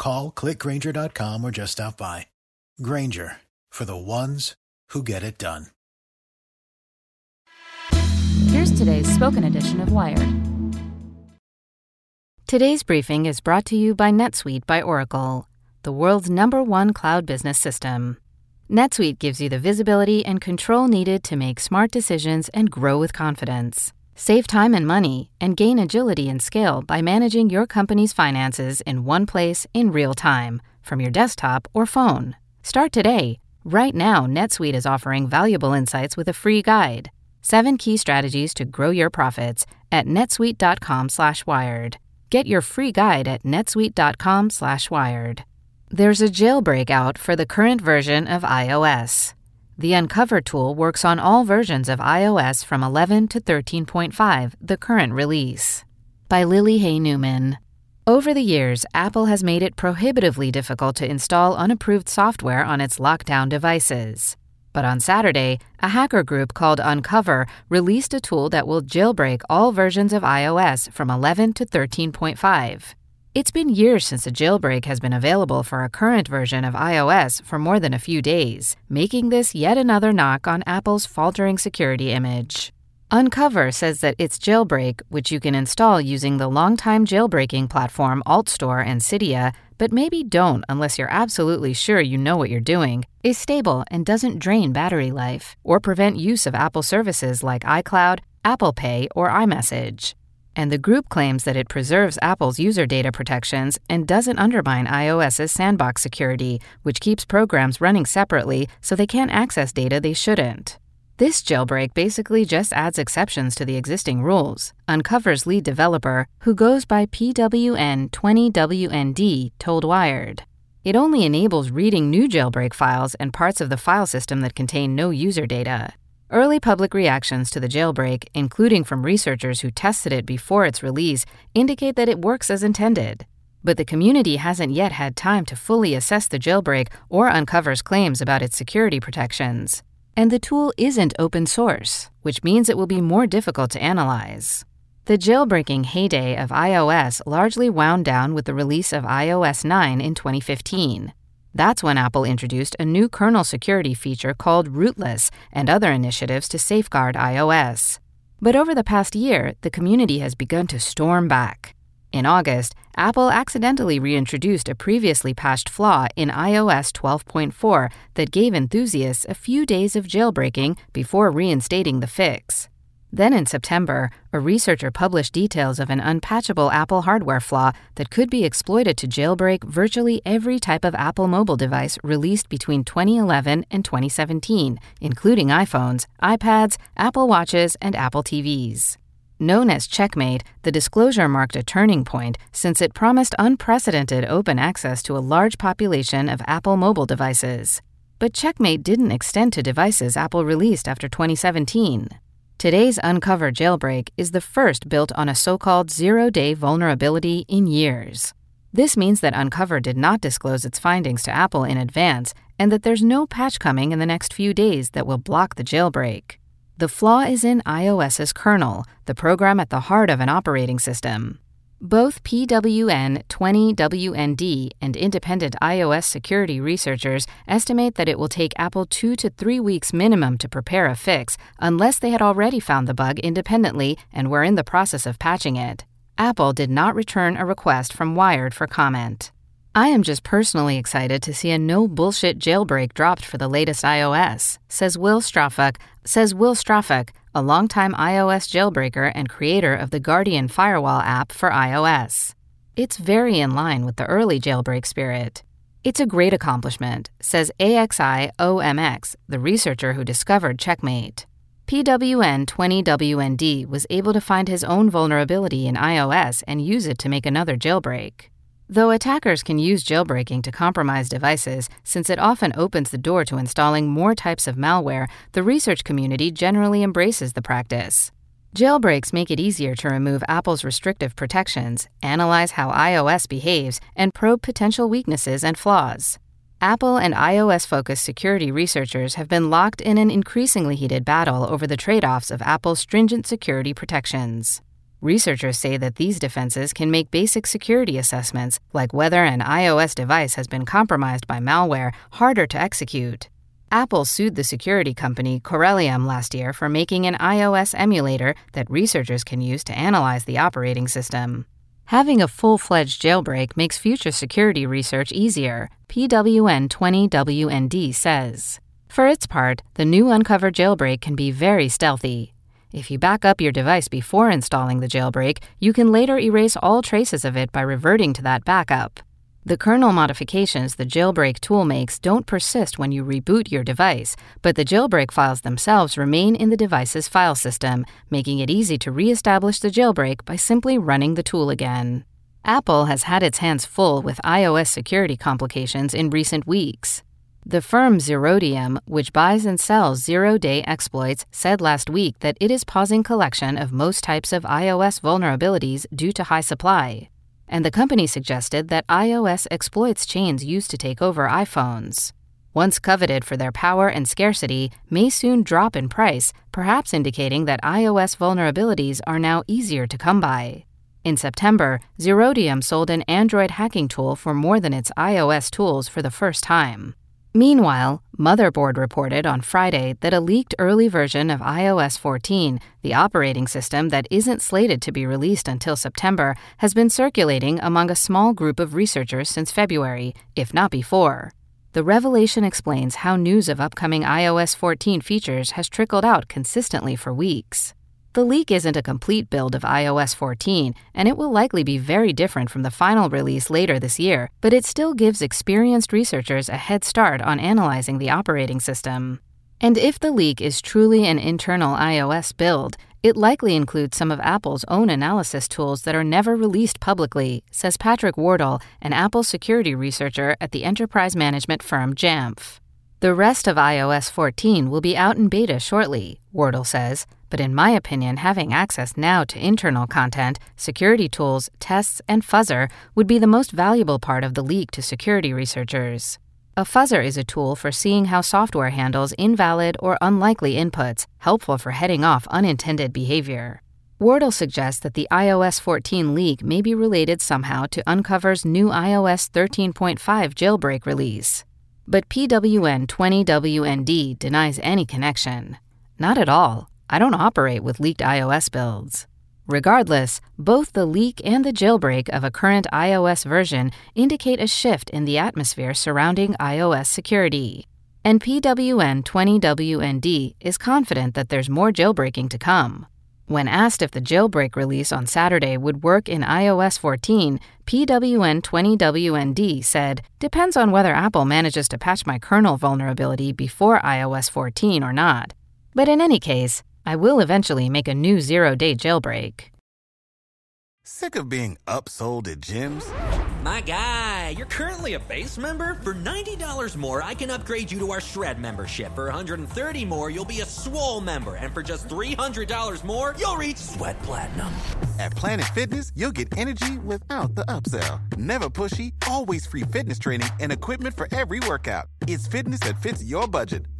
Call clickgrainger.com or just stop by. Grainger for the ones who get it done. Here's today's spoken edition of Wired. Today's briefing is brought to you by NetSuite by Oracle, the world's number one cloud business system. NetSuite gives you the visibility and control needed to make smart decisions and grow with confidence. Save time and money and gain agility and scale by managing your company's finances in one place in real time from your desktop or phone. Start today. Right now, NetSuite is offering valuable insights with a free guide. Seven key strategies to grow your profits at netsuite.com/wired. Get your free guide at netsuite.com/wired. There's a jailbreak out for the current version of iOS. The Unc0ver tool works on all versions of iOS from 11 to 13.5, the current release. By Lily Hay Newman. Over the years, Apple has made it prohibitively difficult to install unapproved software on its lockdown devices. But on Saturday, a hacker group called Unc0ver released a tool that will jailbreak all versions of iOS from 11 to 13.5. It's been years since a jailbreak has been available for a current version of iOS for more than a few days, making this yet another knock on Apple's faltering security image. Unc0ver says that its jailbreak, which you can install using the longtime jailbreaking platform AltStore and Cydia, but maybe don't unless you're absolutely sure you know what you're doing, is stable and doesn't drain battery life or prevent use of Apple services like iCloud, Apple Pay, or iMessage. And the group claims that it preserves Apple's user data protections and doesn't undermine iOS's sandbox security, which keeps programs running separately so they can't access data they shouldn't. This jailbreak basically just adds exceptions to the existing rules, Unc0ver's lead developer, who goes by PWN20WND, told Wired. It only enables reading new jailbreak files and parts of the file system that contain no user data. Early public reactions to the jailbreak, including from researchers who tested it before its release, indicate that it works as intended. But the community hasn't yet had time to fully assess the jailbreak or Unc0ver's claims about its security protections. And the tool isn't open source, which means it will be more difficult to analyze. The jailbreaking heyday of iOS largely wound down with the release of iOS 9 in 2015. That's when Apple introduced a new kernel security feature called Rootless and other initiatives to safeguard iOS. But over the past year, the community has begun to storm back. In August, Apple accidentally reintroduced a previously patched flaw in iOS 12.4 that gave enthusiasts a few days of jailbreaking before reinstating the fix. Then in September, a researcher published details of an unpatchable Apple hardware flaw that could be exploited to jailbreak virtually every type of Apple mobile device released between 2011 and 2017, including iPhones, iPads, Apple Watches, and Apple TVs. Known as checkm8, the disclosure marked a turning point since it promised unprecedented open access to a large population of Apple mobile devices. But checkm8 didn't extend to devices Apple released after 2017. Today's Unc0ver jailbreak is the first built on a so called zero day vulnerability in years. This means that Unc0ver did not disclose its findings to Apple in advance and that there's no patch coming in the next few days that will block the jailbreak. The flaw is in iOS's kernel, the program at the heart of an operating system. Both PWN 20WND and independent iOS security researchers estimate that it will take Apple two to three weeks minimum to prepare a fix unless they had already found the bug independently and were in the process of patching it. Apple did not return a request from Wired for comment. I am just personally excited to see a no bullshit jailbreak dropped for the latest iOS, says Will Strafach, says Will Strafach, a longtime iOS jailbreaker and creator of the Guardian Firewall app for iOS. It's very in line with the early jailbreak spirit. It's a great accomplishment, says axi0mX, the researcher who discovered checkm8. PWN 20WND was able to find his own vulnerability in iOS and use it to make another jailbreak. Though attackers can use jailbreaking to compromise devices, since it often opens the door to installing more types of malware, the research community generally embraces the practice. Jailbreaks make it easier to remove Apple's restrictive protections, analyze how iOS behaves, and probe potential weaknesses and flaws. Apple and iOS focused security researchers have been locked in an increasingly heated battle over the trade offs of Apple's stringent security protections. Researchers say that these defenses can make basic security assessments, like whether an iOS device has been compromised by malware, harder to execute. Apple sued the security company Corellium last year for making an iOS emulator that researchers can use to analyze the operating system. Having a full fledged jailbreak makes future security research easier, PWN 20WND says. For its part, the new Unc0ver jailbreak can be very stealthy. If you back up your device before installing the jailbreak, you can later erase all traces of it by reverting to that backup. The kernel modifications the jailbreak tool makes don't persist when you reboot your device, but the jailbreak files themselves remain in the device's file system, making it easy to reestablish the jailbreak by simply running the tool again. Apple has had its hands full with iOS security complications in recent weeks. The firm Zerodium, which buys and sells zero day exploits, said last week that it is pausing collection of most types of iOS vulnerabilities due to high supply. And the company suggested that iOS exploits chains used to take over iPhones. Once coveted for their power and scarcity, may soon drop in price, perhaps indicating that iOS vulnerabilities are now easier to come by. In September, Zerodium sold an Android hacking tool for more than its iOS tools for the first time. Meanwhile, Motherboard reported on Friday that a leaked early version of iOS 14, the operating system that isn't slated to be released until September, has been circulating among a small group of researchers since February, if not before. The revelation explains how news of upcoming iOS 14 features has trickled out consistently for weeks. The leak isn't a complete build of iOS 14, and it will likely be very different from the final release later this year, but it still gives experienced researchers a head start on analyzing the operating system. And if the leak is truly an internal iOS build, it likely includes some of Apple's own analysis tools that are never released publicly, says Patrick Wardle, an Apple security researcher at the enterprise management firm Jamf. The rest of iOS 14 will be out in beta shortly, Wardle says, but in my opinion, having access now to internal content, security tools, tests, and fuzzer would be the most valuable part of the leak to security researchers. A fuzzer is a tool for seeing how software handles invalid or unlikely inputs, helpful for heading off unintended behavior. Wardle suggests that the iOS 14 leak may be related somehow to Unc0ver's new iOS 13.5 jailbreak release. But PWN 20WND denies any connection. Not at all. I don't operate with leaked iOS builds. Regardless, both the leak and the jailbreak of a current iOS version indicate a shift in the atmosphere surrounding iOS security. And PWN 20WND is confident that there's more jailbreaking to come. When asked if the jailbreak release on Saturday would work in iOS 14, PWN 20WND said, Depends on whether Apple manages to patch my kernel vulnerability before iOS 14 or not. But in any case, I will eventually make a new zero day jailbreak. Sick of being upsold at gyms? My guy, you're currently a base member. For $90 more, I can upgrade you to our Shred membership. For $130 more, you'll be a Swole member. And for just $300 more, you'll reach Sweat Platinum. At Planet Fitness, you'll get energy without the upsell. Never pushy, always free fitness training and equipment for every workout. It's fitness that fits your budget.